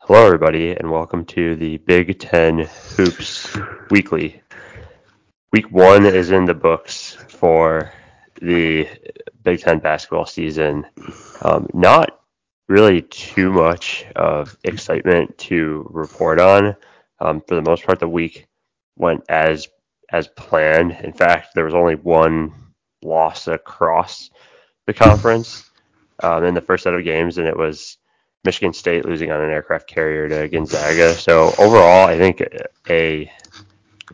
Hello, everybody, and welcome to the Big Ten Hoops Weekly. Week one is in the books for the Big Ten basketball season. Um, not really too much of excitement to report on. Um, for the most part, the week went as as planned. In fact, there was only one loss across the conference um, in the first set of games, and it was Michigan State losing on an aircraft carrier to Gonzaga. So overall, I think a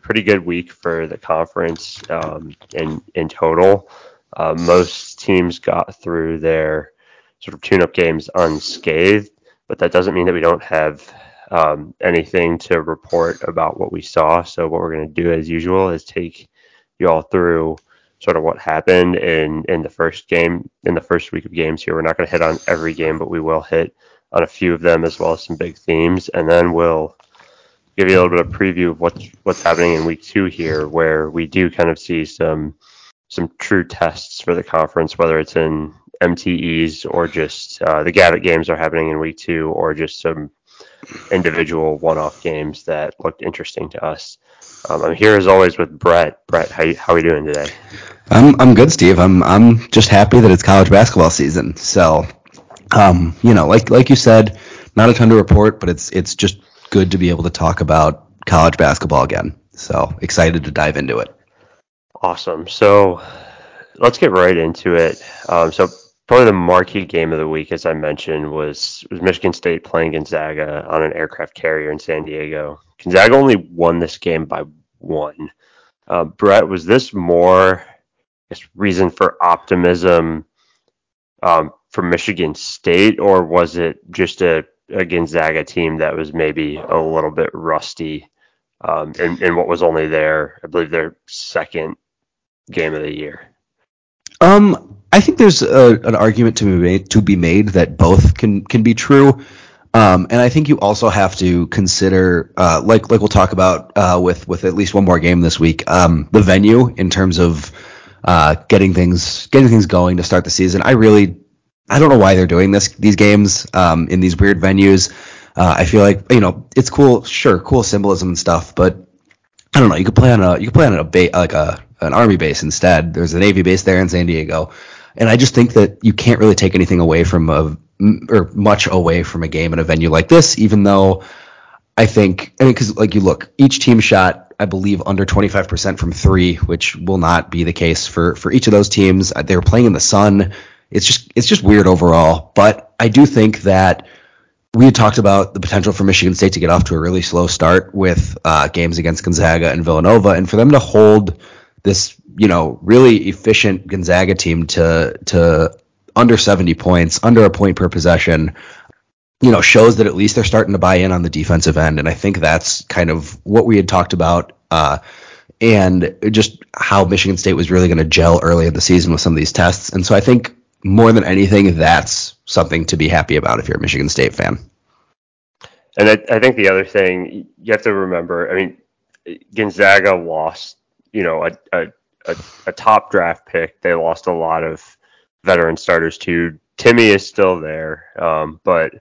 pretty good week for the conference um, in in total. Uh, most teams got through their sort of tune-up games unscathed, but that doesn't mean that we don't have um, anything to report about what we saw. So what we're going to do, as usual, is take you all through sort of what happened in in the first game in the first week of games here. We're not going to hit on every game, but we will hit on a few of them as well as some big themes, and then we'll give you a little bit of preview of what's what's happening in week two here, where we do kind of see some some true tests for the conference, whether it's in MTEs or just uh, the Gavitt games are happening in week two, or just some individual one-off games that looked interesting to us. Um, I'm here as always with Brett. Brett, how you, how are we doing today? I'm I'm good, Steve. I'm I'm just happy that it's college basketball season. So um, you know, like like you said, not a ton to report, but it's it's just good to be able to talk about college basketball again. So excited to dive into it. Awesome. So let's get right into it. Um, so probably the marquee game of the week, as I mentioned, was was Michigan State playing Gonzaga on an aircraft carrier in San Diego. Gonzaga only won this game by one. Uh, Brett, was this more guess, reason for optimism um, for Michigan State, or was it just a, a Gonzaga team that was maybe a little bit rusty um, in, in what was only their, I believe, their second game of the year? Um, I think there's a, an argument to be made to be made that both can can be true. Um, and I think you also have to consider, uh, like like we'll talk about uh, with with at least one more game this week, um, the venue in terms of uh, getting things getting things going to start the season. I really I don't know why they're doing this these games um, in these weird venues. Uh, I feel like you know it's cool, sure, cool symbolism and stuff, but I don't know. You could play on a you could play on a ba- like a an army base instead. There's a navy base there in San Diego, and I just think that you can't really take anything away from a or much away from a game in a venue like this, even though I think I mean because like you look, each team shot I believe under 25% from three, which will not be the case for for each of those teams. They were playing in the sun it's just it's just weird overall. But I do think that we had talked about the potential for Michigan State to get off to a really slow start with uh, games against Gonzaga and Villanova, and for them to hold this, you know, really efficient Gonzaga team to to under 70 points, under a point per possession, you know, shows that at least they're starting to buy in on the defensive end, and I think that's kind of what we had talked about. Uh, and just how Michigan State was really going to gel early in the season with some of these tests. And so I think more than anything, that's something to be happy about if you're a Michigan State fan. And I, I think the other thing you have to remember, I mean, Gonzaga lost, you know, a, a, a, a top draft pick. They lost a lot of veteran starters too. Timmy is still there, um, but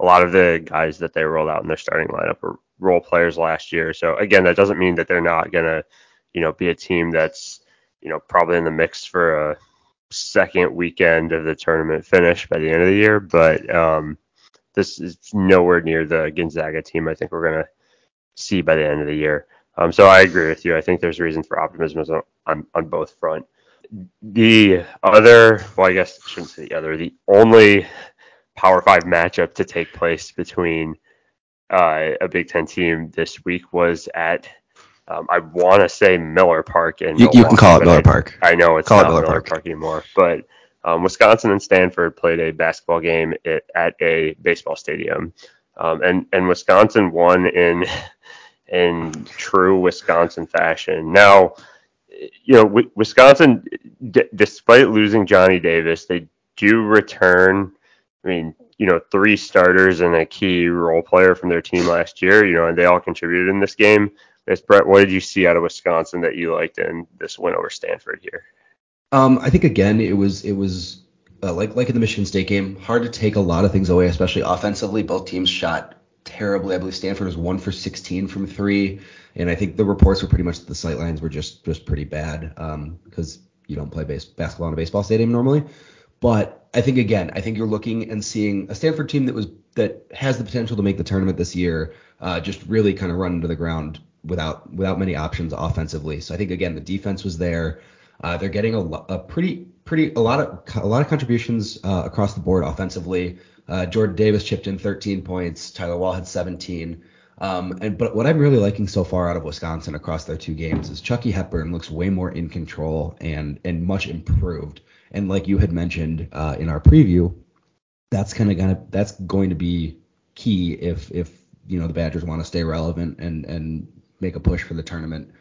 a lot of the guys that they rolled out in their starting lineup were role players last year. So again, that doesn't mean that they're not gonna, you know, be a team that's, you know, probably in the mix for a second weekend of the tournament finish by the end of the year, but um, this is nowhere near the Gonzaga team I think we're going to see by the end of the year. Um, so I agree with you. I think there's reason for optimism on, on, on both front. The other, well, I guess I shouldn't say the other, the only Power Five matchup to take place between uh, a Big Ten team this week was at um, I want to say Miller Park and you, you, can call it Miller I, Park. I know it's call not it Miller, Miller Park. Park. anymore, but um, Wisconsin and Stanford played a basketball game at, at a baseball stadium, um, and and Wisconsin won in in true Wisconsin fashion. Now, you know, w- Wisconsin, d- despite losing Johnny Davis, they do return. I mean, you know, three starters and a key role player from their team last year. You know, and they all contributed in this game. Yes, Brett, what did you see out of Wisconsin that you liked in this win over Stanford here? Um, I think again it was it was uh, like like in the Michigan State game, hard to take a lot of things away, especially offensively. Both teams shot terribly. I believe Stanford was one for 16 from three, and I think the reports were pretty much the sight lines were just just pretty bad because um, you don't play base, basketball in a baseball stadium normally. But I think again, I think you're looking and seeing a Stanford team that was that has the potential to make the tournament this year, uh, just really kind of run into the ground without without many options offensively. So I think again the defense was there. Uh, they're getting a, a pretty pretty a lot of a lot of contributions uh, across the board offensively. Uh, Jordan Davis chipped in 13 points. Tyler Wahl had 17. Um, and but what I'm really liking so far out of Wisconsin across their two games is Chucky Hepburn looks way more in control and and much improved. And like you had mentioned uh, in our preview, that's kind of gonna that's going to be key if if you know the Badgers want to stay relevant and and make a push for the tournament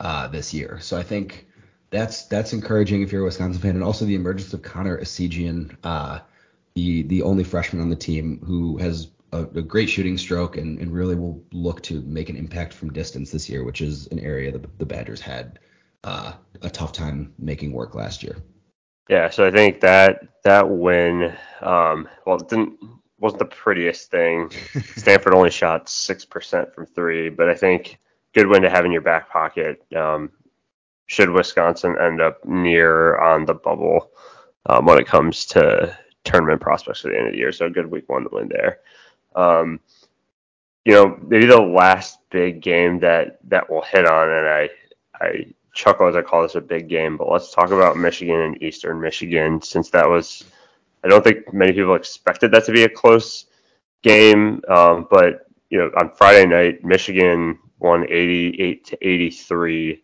uh, this year. So I think that's that's encouraging if you're a Wisconsin fan, and also the emergence of Connor Essegian, uh, the the only freshman on the team who has a, a great shooting stroke and, and, really will look to make an impact from distance this year, which is an area that the Badgers had uh, a tough time making work last year. Yeah, so I think that that win, um, well, it didn't wasn't the prettiest thing. Stanford only shot six percent from three, but I think good win to have in your back pocket. Um, should Wisconsin end up near on the bubble um, when it comes to tournament prospects at the end of the year, so a good week one to win there. Um, you know, maybe the last big game that that we'll hit on, and I I chuckle as I call this a big game, but let's talk about Michigan and Eastern Michigan since that was I don't think many people expected that to be a close game, um, but you know on Friday night Michigan won 88 to 83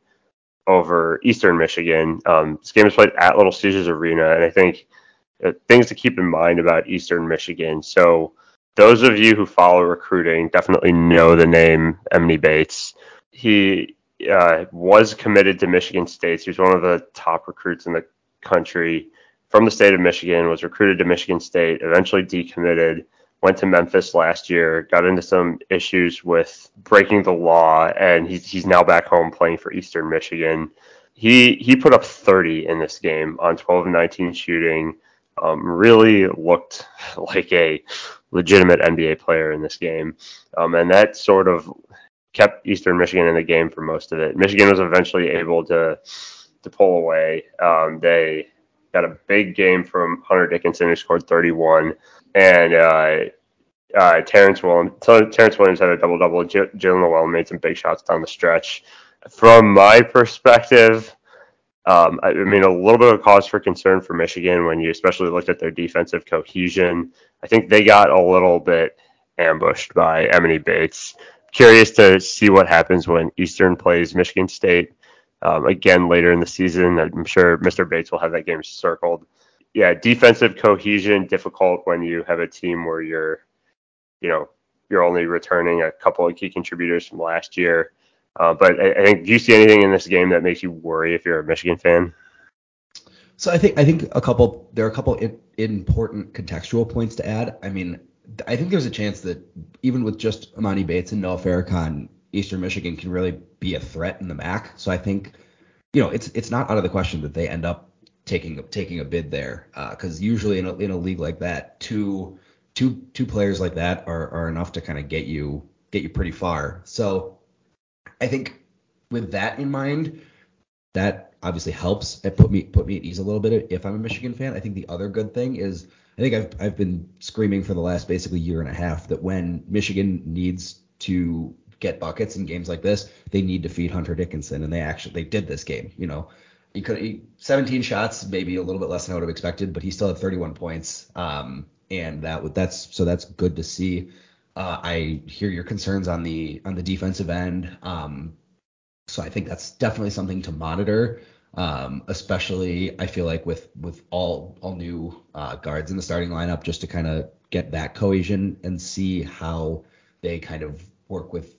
over Eastern Michigan. Um, this game was played at Little Caesars Arena, and I think uh, things to keep in mind about Eastern Michigan. So those of you who follow recruiting definitely know the name Emoni Bates. He uh, was committed to Michigan State. He was one of the top recruits in the country from the state of Michigan, was recruited to Michigan State, eventually decommitted, went to Memphis last year, got into some issues with breaking the law, and he's, he's now back home playing for Eastern Michigan. He he put up 30 in this game on 12 and 19 shooting. Um, really looked like a legitimate NBA player in this game. Um, and that sort of kept Eastern Michigan in the game for most of it. Michigan was eventually able to to pull away. Um, they got a big game from Hunter Dickinson, who scored 31, and uh, uh, Terrance Williams. Terrance Williams had a double double. J- Jaelin Llewellyn made some big shots down the stretch. From my perspective, um, I, I, mean, a little bit of cause for concern for Michigan when you especially looked at their defensive cohesion. I think they got a little bit ambushed by Emoni Bates. Curious to see what happens when Eastern plays Michigan State um, again later in the season. I'm sure Mr. Bates will have that game circled. Yeah, defensive cohesion difficult when you have a team where you're, you know, you're only returning a couple of key contributors from last year. Uh, but I, I, think, do you see anything in this game that makes you worry if you're a Michigan fan? So I think I think a couple there are a couple in, important contextual points to add. I mean, I think there's a chance that even with just Emoni Bates and Noah Farrakhan, Eastern Michigan can really be a threat in the MAC. So I think, you know, it's it's not out of the question that they end up taking taking a bid there because uh, usually in a, in a league like that, two two two players like that are are enough to kind of get you get you pretty far. So I think with that in mind, that obviously helps. It put me put me at ease a little bit if I'm a Michigan fan. I think the other good thing is I think I've I've been screaming for the last basically year and a half that when Michigan needs to get buckets in games like this, they need to feed Hunter Dickinson, and they actually they did this game. You know, he could he, 17 shots, maybe a little bit less than I would have expected, but he still had 31 points. Um, and that that's so that's good to see. Uh, I hear your concerns on the on the defensive end. Um, so I think that's definitely something to monitor. Um, especially I feel like with with all all new uh, guards in the starting lineup, just to kind of get that cohesion and see how they kind of work with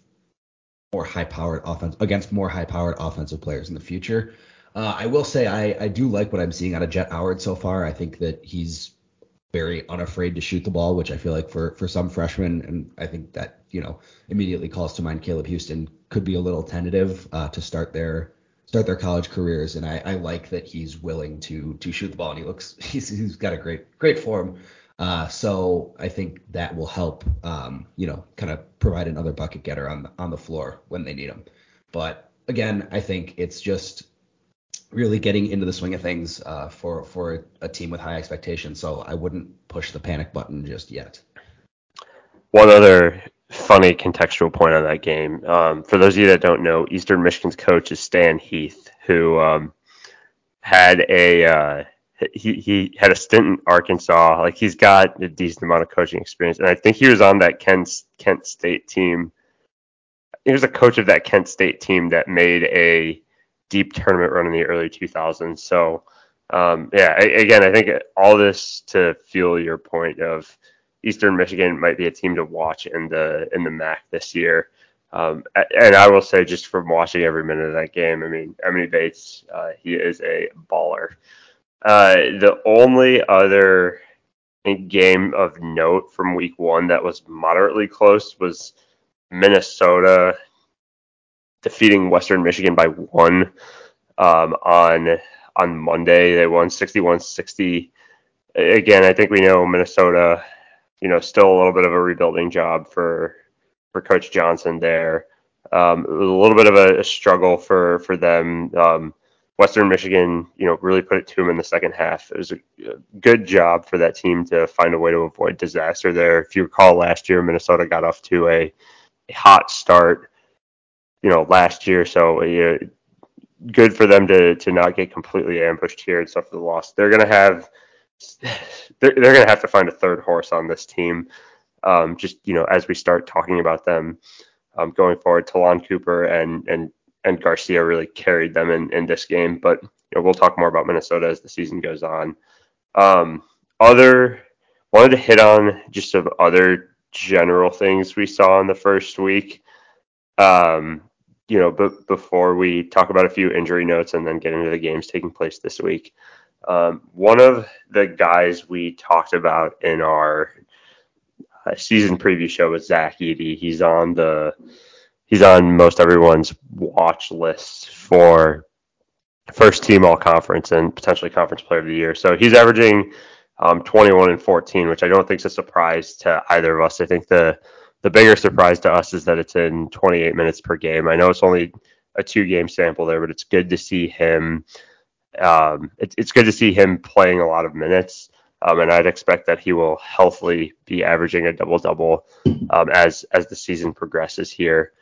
more high powered offense against more high powered offensive players in the future. Uh, I will say I, I do like what I'm seeing out of Jet Howard so far. I think that he's very unafraid to shoot the ball, which I feel like for for some freshmen, and I think that you know immediately calls to mind Caleb Houstan could be a little tentative uh, to start their start their college careers, and I, I like that he's willing to to shoot the ball, and he looks he's he's got a great great form. Uh, so I think that will help, um, you know, kind of provide another bucket getter on the, on the floor when they need him. But again, I think it's just really getting into the swing of things uh, for for a team with high expectations. So I wouldn't push the panic button just yet. One other funny contextual point on that game. Um, for those of you that don't know, Eastern Michigan's coach is Stan Heath, who um, had a uh, he he had a stint in Arkansas. Like he's got a decent amount of coaching experience, and I think he was on that Kent Kent State team. He was a coach of that Kent State team that made a deep tournament run in the early 2000s. So um, yeah, I, again, I think all this to fuel your point of Eastern Michigan might be a team to watch in the in the MAC this year. Um, and I will say, just from watching every minute of that game, I mean, Emoni Bates, uh, he is a baller. Uh, the only other game of note from week one that was moderately close was Minnesota defeating Western Michigan by one um, on on Monday. They won 61-60. Again, I think we know Minnesota, you know, still a little bit of a rebuilding job for for Coach Johnson there. Um, a little bit of a, a struggle for for them. Um, Western Michigan, you know, really put it to them in the second half. It was a, a good job for that team to find a way to avoid disaster there. If you recall, last year Minnesota got off to a, a hot start, you know, last year. So know, good for them to to not get completely ambushed here and suffer the loss. They're gonna have they're, they're gonna have to find a third horse on this team. Um, just you know, as we start talking about them um, going forward, Ta'Lon Cooper and and and Garcia really carried them in, in this game. But you know, we'll talk more about Minnesota as the season goes on. Um, other wanted to hit on just some other general things we saw in the first week. Um, you know, but before we talk about a few injury notes and then get into the games taking place this week. Um, one of the guys we talked about in our uh, season preview show was Zach Edey. He's on the he's on most everyone's watch list for first team all conference and potentially conference player of the year. So he's averaging um, 21 and 14, which I don't think is a surprise to either of us. I think the the bigger surprise to us is that it's in 28 minutes per game. I know it's only a two game sample there, but it's good to see him. Um, it, it's good to see him playing a lot of minutes. Um, and I'd expect that he will healthily be averaging a double double um, as as the season progresses here.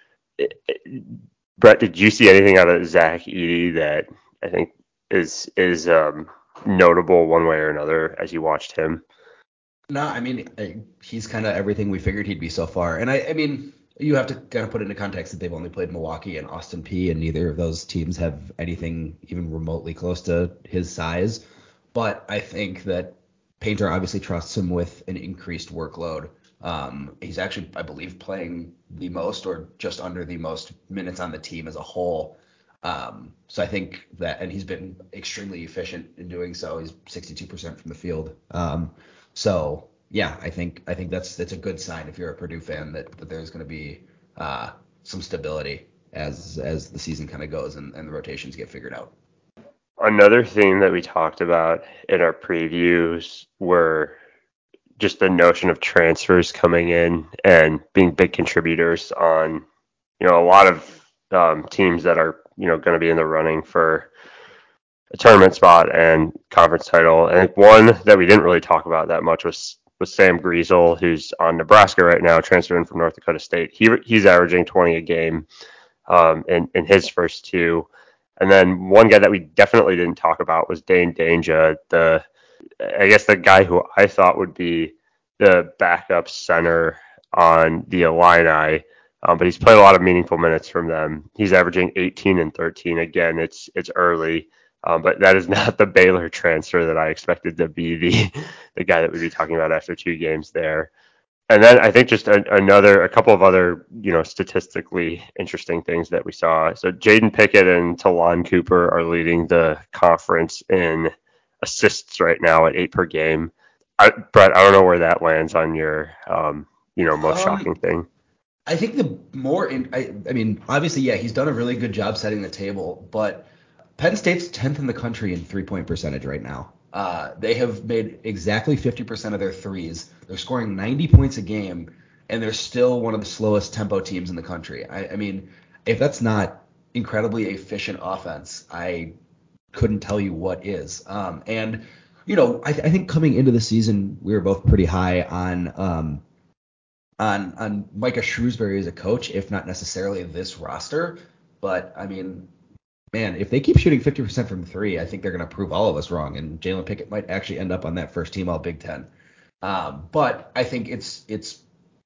Brett, did you see anything out of Zach Edey that I think is is um, notable one way or another as you watched him? No, I mean he's kind of everything we figured he'd be so far, and I, I mean you have to kind of put into context that they've only played Milwaukee and Austin Peay, and neither of those teams have anything even remotely close to his size. But I think that Painter obviously trusts him with an increased workload. Um, he's actually, I believe, playing the most or just under the most minutes on the team as a whole. Um, so I think that, and he's been extremely efficient in doing so. He's 62% from the field. Um, so yeah, I think I think that's that's a good sign if you're a Purdue fan that, that there's going to be uh, some stability as as the season kind of goes and, and the rotations get figured out. Another thing that we talked about in our previews were just the notion of transfers coming in and being big contributors on, you know, a lot of um, teams that are, you know, going to be in the running for a tournament spot and conference title. And one that we didn't really talk about that much was was Sam Griesel, who's on Nebraska right now, transferring from North Dakota State. He he's averaging 20 a game um, in in his first two. And then one guy that we definitely didn't talk about was Dain Dainja, the I guess the guy who I thought would be the backup center on the Illini, um, but he's played a lot of meaningful minutes from them. He's averaging 18 and 13. Again, it's it's early, um, but that is not the Baylor transfer that I expected to be the the guy that we'd be talking about after two games there. And then I think just a, another, a couple of other, you know, statistically interesting things that we saw. So Jalen Pickett and Ta'Lon Cooper are leading the conference in assists right now at eight per game. I, Brett, I don't know where that lands on your, um, you know, most um, shocking thing. I think the more, in, I, I mean, obviously, yeah, he's done a really good job setting the table, but Penn State's 10th in the country in three point percentage right now. Uh, they have made exactly 50% of their threes. They're scoring 90 points a game, and they're still one of the slowest tempo teams in the country. I, I mean, if that's not incredibly efficient offense, I couldn't tell you what is. Um, and you know, I, I, think coming into the season, we were both pretty high on um, on on Micah Shrewsberry as a coach, if not necessarily this roster. But I mean, man, if they keep shooting 50% from three, I think they're going to prove all of us wrong, and Jalen Pickett might actually end up on that first team All Big Ten. Um, but I think it's it's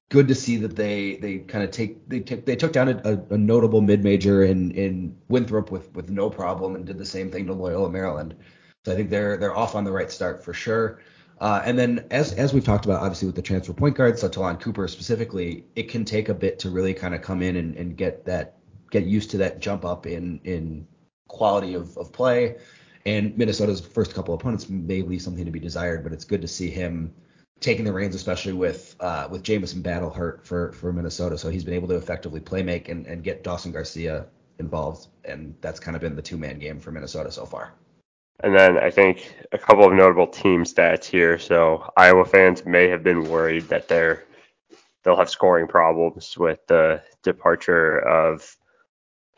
good to see that they they kind of take they took they took down a, a, notable mid major in in Winthrop with with no problem and did the same thing to Loyola Maryland. So I think they're they're off on the right start for sure. Uh, and then as as we've talked about, obviously with the transfer point guard, so Ta'Lon Cooper specifically, it can take a bit to really kind of come in and, and get that get used to that jump up in in quality of, of play. And Minnesota's first couple opponents may leave something to be desired, but it's good to see him taking the reins, especially with uh, with Jamison Battle hurt for for Minnesota. So he's been able to effectively play make and, and get Dawson Garcia involved, and that's kind of been the two man game for Minnesota so far. And then I think a couple of notable team stats here. So Iowa fans may have been worried that they're they'll have scoring problems with the departure of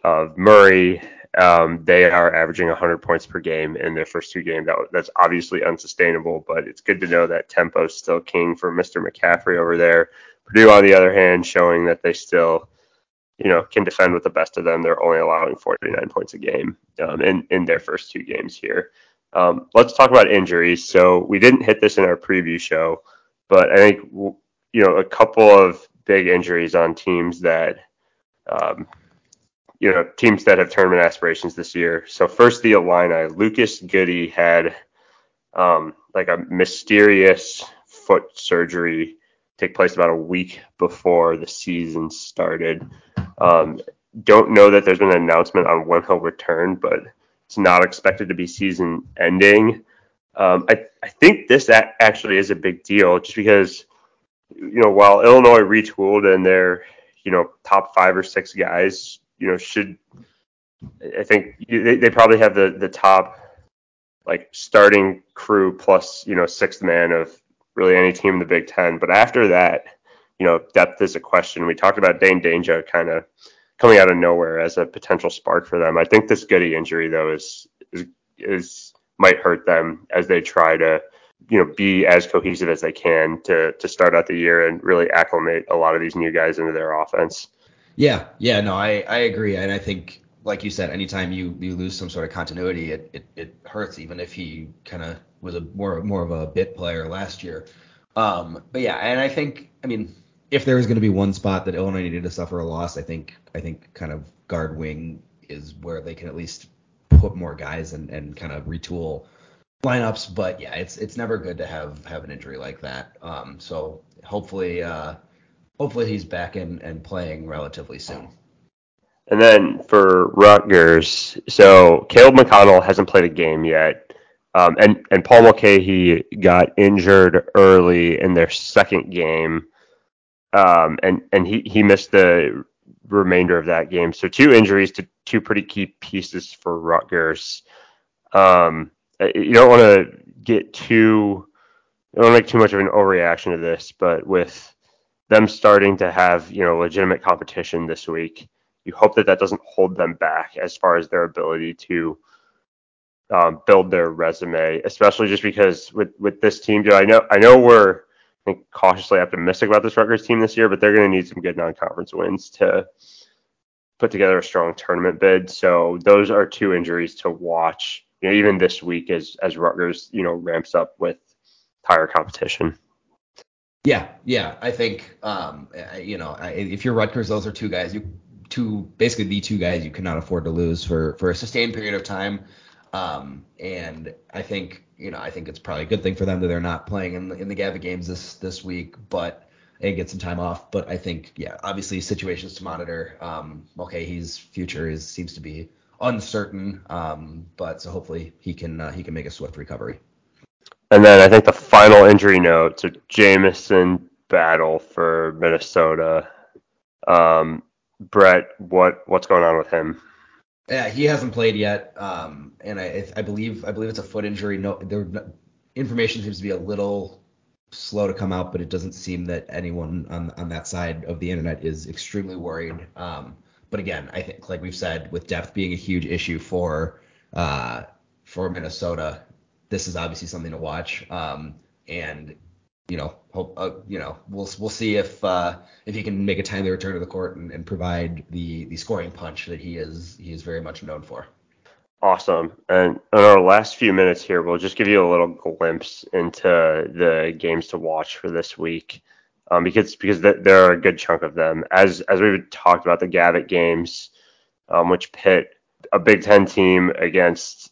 of Murray um, they are averaging 100 points per game in their first two games. That, that's obviously unsustainable, but it's good to know that tempo is still king for Mr. McCaffery over there. Purdue, on the other hand, showing that they still, you know, can defend with the best of them. They're only allowing 49 points a game um, in in their first two games here. Um, let's talk about injuries. So we didn't hit this in our preview show, but I think you know a couple of big injuries on teams that um, you know, teams that have tournament aspirations this year. So first the Illini, Lucas Goode had um, like a mysterious foot surgery take place about a week before the season started. Um, don't know that there's been an announcement on when he'll return, but it's not expected to be season ending. Um, I, I think this actually is a big deal just because, you know, while Illinois retooled and their, you know, top five or six guys you know should I think they, they probably have the the top like starting crew plus you know sixth man of really any team in the Big Ten. But after that, you know, depth is a question. We talked about Dain Dainja kind of coming out of nowhere as a potential spark for them. I think this Goode injury though is is is might hurt them as they try to you know be as cohesive as they can to to start out the year and really acclimate a lot of these new guys into their offense. Yeah, yeah, no, I, I agree, and I think, like you said, anytime you, you lose some sort of continuity, it, it, it hurts, even if he kind of was a more more of a bit player last year. Um, but yeah, and I think, I mean, if there was going to be one spot that Illinois needed to suffer a loss, I think I think kind of guard wing is where they can at least put more guys and, and kind of retool lineups. But yeah, it's it's never good to have have an injury like that. Um, so hopefully. Uh, hopefully he's back in and playing relatively soon. And then for Rutgers, so Caleb McConnell hasn't played a game yet. Um, and, and Paul Mulcahy got injured early in their second game. Um, and, and he, he missed the remainder of that game. So two injuries to two pretty key pieces for Rutgers. Um, you don't want to get too, you don't make too much of an overreaction to this, but with them starting to have you know legitimate competition this week. You hope that that doesn't hold them back as far as their ability to um, build their resume, especially just because with with this team, Joe, I know I know we're I think cautiously optimistic about this Rutgers team this year, but they're going to need some good non-conference wins to put together a strong tournament bid. So those are two injuries to watch. You know, even this week as as Rutgers you know ramps up with higher competition. Yeah, yeah. I think, um, you know, if you're Rutgers, those are two guys you two basically the two guys you cannot afford to lose for for a sustained period of time. Um, and I think, you know, I think it's probably a good thing for them that they're not playing in the, in the games this this week, but and get some time off. But I think, yeah, obviously situations to monitor. Um, okay, his future is seems to be uncertain, um, but so hopefully he can uh, he can make a swift recovery. And then I think the final injury note to Jamison Battle for Minnesota. Um, Brett, what what's going on with him? Yeah, he hasn't played yet, um, and I, I believe I believe it's a foot injury. No, there information seems to be a little slow to come out, but it doesn't seem that anyone on on that side of the internet is extremely worried. Um, but again, I think like we've said, with depth being a huge issue for uh, for Minnesota, this is obviously something to watch. Um, and you know, hope uh, you know we'll we'll see if uh, if he can make a timely return to the court and, and provide the the scoring punch that he is he is very much known for. Awesome. And in our last few minutes here, we'll just give you a little glimpse into the games to watch for this week, um, because because there are a good chunk of them. As as we've talked about the Gavitt games, um, which pit a Big Ten team against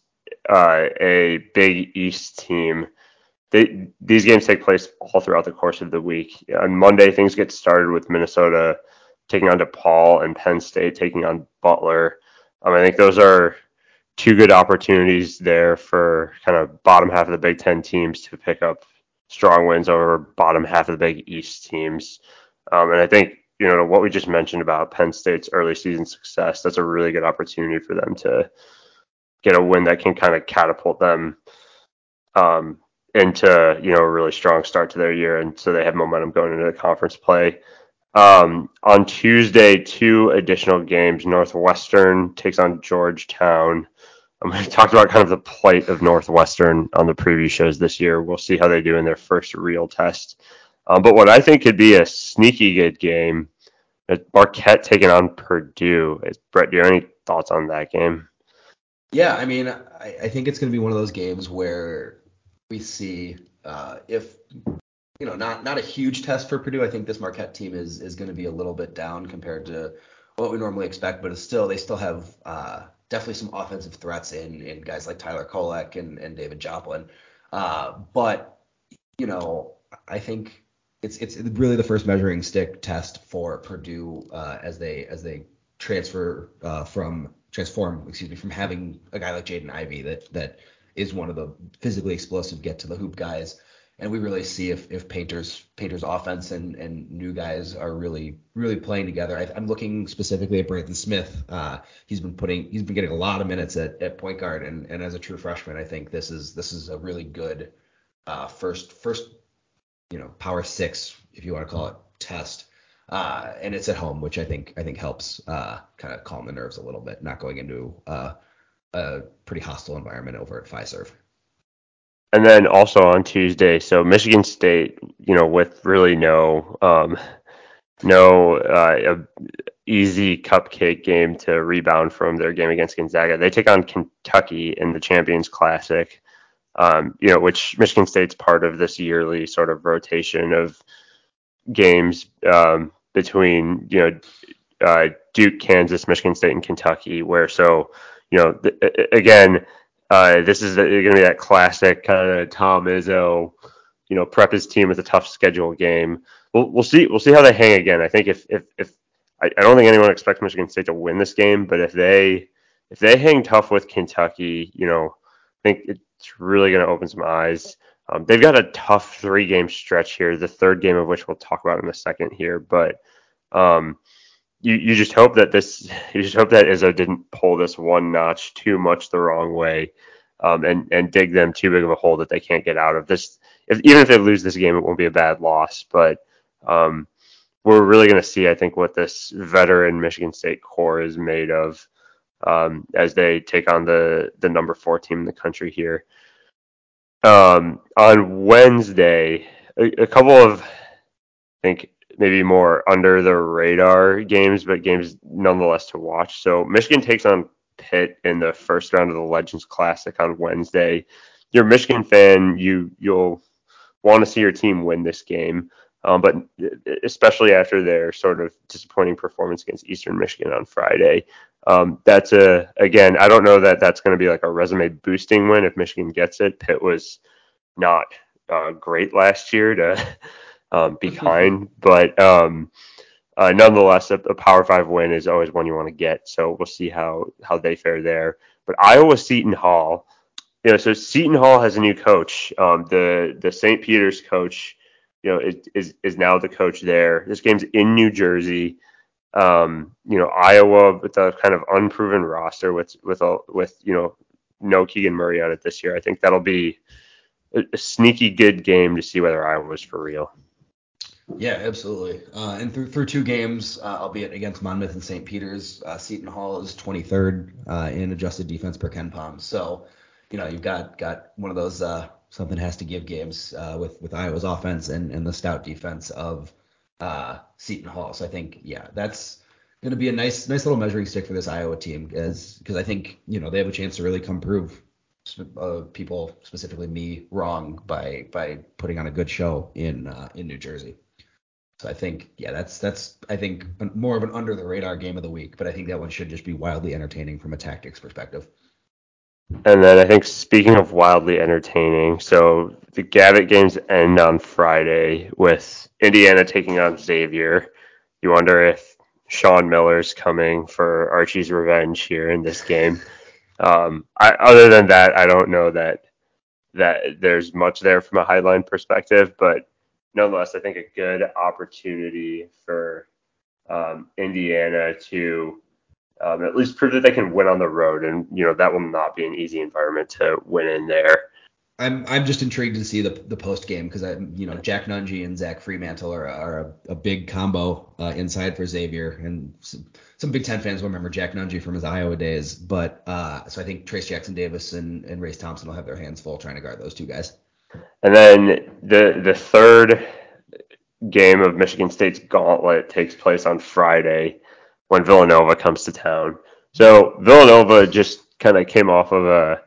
uh, a Big East team. They, these games take place all throughout the course of the week. On Monday, things get started with Minnesota taking on DePaul and Penn State taking on Butler. Um, I think those are two good opportunities there for kind of bottom half of the Big Ten teams to pick up strong wins over bottom half of the Big East teams. Um, and I think, you know, what we just mentioned about Penn State's early season success, that's a really good opportunity for them to get a win that can kind of catapult them um, into, you know, a really strong start to their year. And so they have momentum going into the conference play. Um, on Tuesday, two additional games. Northwestern takes on Georgetown. Um, we talked about kind of the plight of Northwestern on the preview shows this year. We'll see how they do in their first real test. Um, but what I think could be a sneaky good game, is Marquette taking on Purdue. Brett, do you have any thoughts on that game? Yeah, I mean, I, I think it's going to be one of those games where we see uh, if you know not not a huge test for Purdue. I think this Marquette team is is going to be a little bit down compared to what we normally expect, but it's still they still have uh, definitely some offensive threats in in guys like Tyler Kolek and, and David Joplin. Uh, but you know, I think it's it's really the first measuring stick test for Purdue uh, as they as they transfer uh, from transform, excuse me, from having a guy like Jaden Ivey that that is one of the physically explosive get to the hoop guys and we really see if if Painter's Painter's offense and and new guys are really really playing together. I, am looking specifically at Braden Smith. Uh, he's been putting he's been getting a lot of minutes at, at point guard, and and as a true freshman, I think this is this is a really good uh, first first you know power six if you want to call it test. Uh, and it's at home, which I think I think helps uh, kind of calm the nerves a little bit, not going into uh, a pretty hostile environment over at Fiserv. And then also on Tuesday, so Michigan State, you know, with really no um, no uh, easy cupcake game to rebound from their game against Gonzaga. They take on Kentucky in the Champions Classic, um, you know, which Michigan State's part of this yearly sort of rotation of games um, between, you know, uh, Duke, Kansas, Michigan State, and Kentucky, where so, you know, th- again, uh, this is going to be that classic kind of Tom Izzo, you know, prep his team with a tough schedule game. We'll, we'll see. We'll see how they hang again. I think if if, if I, I don't think anyone expects Michigan State to win this game, but if they if they hang tough with Kentucky, you know, I think it's really going to open some eyes. Um, they've got a tough three game stretch here, the third game of which we'll talk about in a second here. But um, you, you just hope that this you just hope that Izzo didn't pull this one notch too much the wrong way, um, and and dig them too big of a hole that they can't get out of. This if, even if they lose this game, it won't be a bad loss, but um, we're really going to see, I think, what this veteran Michigan State core is made of um, as they take on the the number four team in the country here. Um, on Wednesday, a, a couple of I think maybe more under the radar games, but games nonetheless to watch. So Michigan takes on Pitt in the first round of the Legends Classic on Wednesday. You're a Michigan fan, you you'll want to see your team win this game, um, but especially after their sort of disappointing performance against Eastern Michigan on Friday. Um, that's a again, I don't know that that's going to be like a resume boosting win if Michigan gets it. Pitt was not uh, great last year to um, be kind. But um, uh, nonetheless, a, a, Power Five win is always one you want to get. So we'll see how how they fare there. But Iowa Seton Hall, you know, so Seton Hall has a new coach. Um, the the St. Peter's coach, you know, is, is now the coach there. This game's in New Jersey. Um, you know, Iowa with a kind of unproven roster with with a with you know no Keegan Murray on it this year. I think that'll be a, a sneaky good game to see whether Iowa's for real. Yeah, absolutely. Uh, and through through two games, uh, albeit against Monmouth and St. Peter's, uh, Seton Hall is 23rd uh, in adjusted defense per KenPom. So, you know, you've got got one of those uh, something has to give games uh, with with Iowa's offense and, and the stout defense of uh, Seton Hall. So I think yeah, that's going to be a nice nice little measuring stick for this Iowa team, as because I think you know they have a chance to really come prove uh, people, specifically me, wrong by by putting on a good show in uh, in New Jersey. So I think, yeah, that's that's I think more of an under the radar game of the week, but I think that one should just be wildly entertaining from a tactics perspective. And then I think speaking of wildly entertaining, so the Gavitt games end on Friday with Indiana taking on Xavier. You wonder if Sean Miller's coming for Archie's revenge here in this game. Um, I, other than that, I don't know that that there's much there from a highline perspective, but nonetheless, I think a good opportunity for um, Indiana to um, at least prove that they can win on the road, and you know that will not be an easy environment to win in there. I'm I'm just intrigued to see the the post game because I you know Jack Nunge and Zach Freemantle are, are a, a big combo uh, inside for Xavier and some, some, Big Ten fans will remember Jack Nunge from his Iowa days, but uh, so I think Trayce Jackson Davis and, and Race Thompson will have their hands full trying to guard those two guys. And then the the third game of Michigan State's gauntlet takes place on Friday when Villanova comes to town. So Villanova just kind of came off of a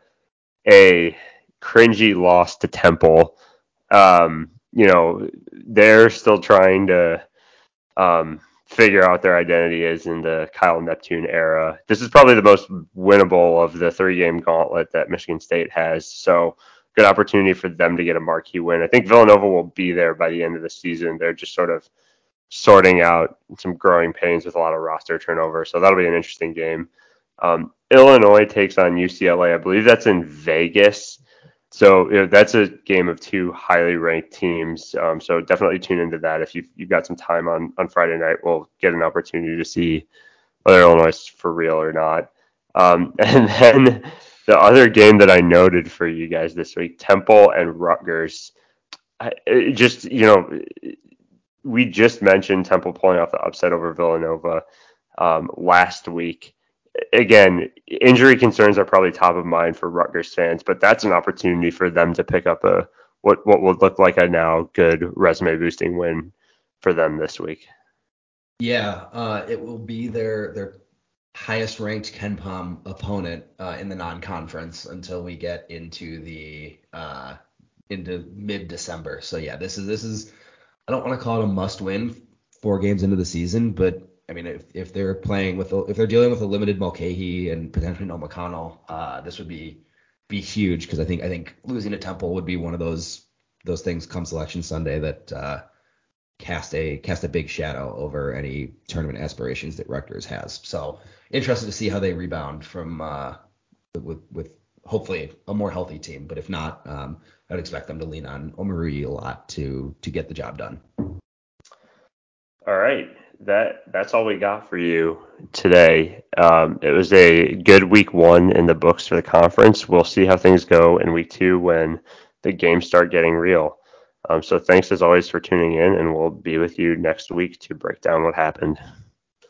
a cringy loss to Temple. Um, you know, they're still trying to um, figure out their identity as in the Kyle Neptune era. This is probably the most winnable of the three game gauntlet that Michigan State has. So good opportunity for them to get a marquee win. I think Villanova will be there by the end of the season. They're just sort of sorting out some growing pains with a lot of roster turnover. So that'll be an interesting game. Um, Illinois takes on UCLA. I believe that's in Vegas. So you know, that's a game of two highly ranked teams. Um, so definitely tune into that if you've, you've got some time on, on Friday night. We'll get an opportunity to see whether Illinois is for real or not. Um, and then the other game that I noted for you guys this week, Temple and Rutgers. I, just you know, we just mentioned Temple pulling off the upset over Villanova um, last week. Again, injury concerns are probably top of mind for Rutgers fans, but that's an opportunity for them to pick up a what what would look like a now good resume boosting win for them this week. Yeah, uh, it will be their their highest ranked KenPom opponent uh, in the non-conference until we get into the uh, into mid-December. So yeah, this is this is I don't want to call it a must-win four games into the season, but I mean if, if they're playing with if they're dealing with a limited Mulcahy and potentially no McConnell, uh, this would be be huge because I think I think losing to Temple would be one of those those things come selection Sunday that uh, cast a cast a big shadow over any tournament aspirations that Rutgers has. So interested to see how they rebound from uh, with with hopefully a more healthy team. But if not, um, I'd expect them to lean on Omoruyi a lot to to get the job done. All right, that that's all we got for you today. Um, it was a good week one in the books for the conference. We'll see how things go in week two when the games start getting real. Um, so thanks as always for tuning in, and we'll be with you next week to break down what happened.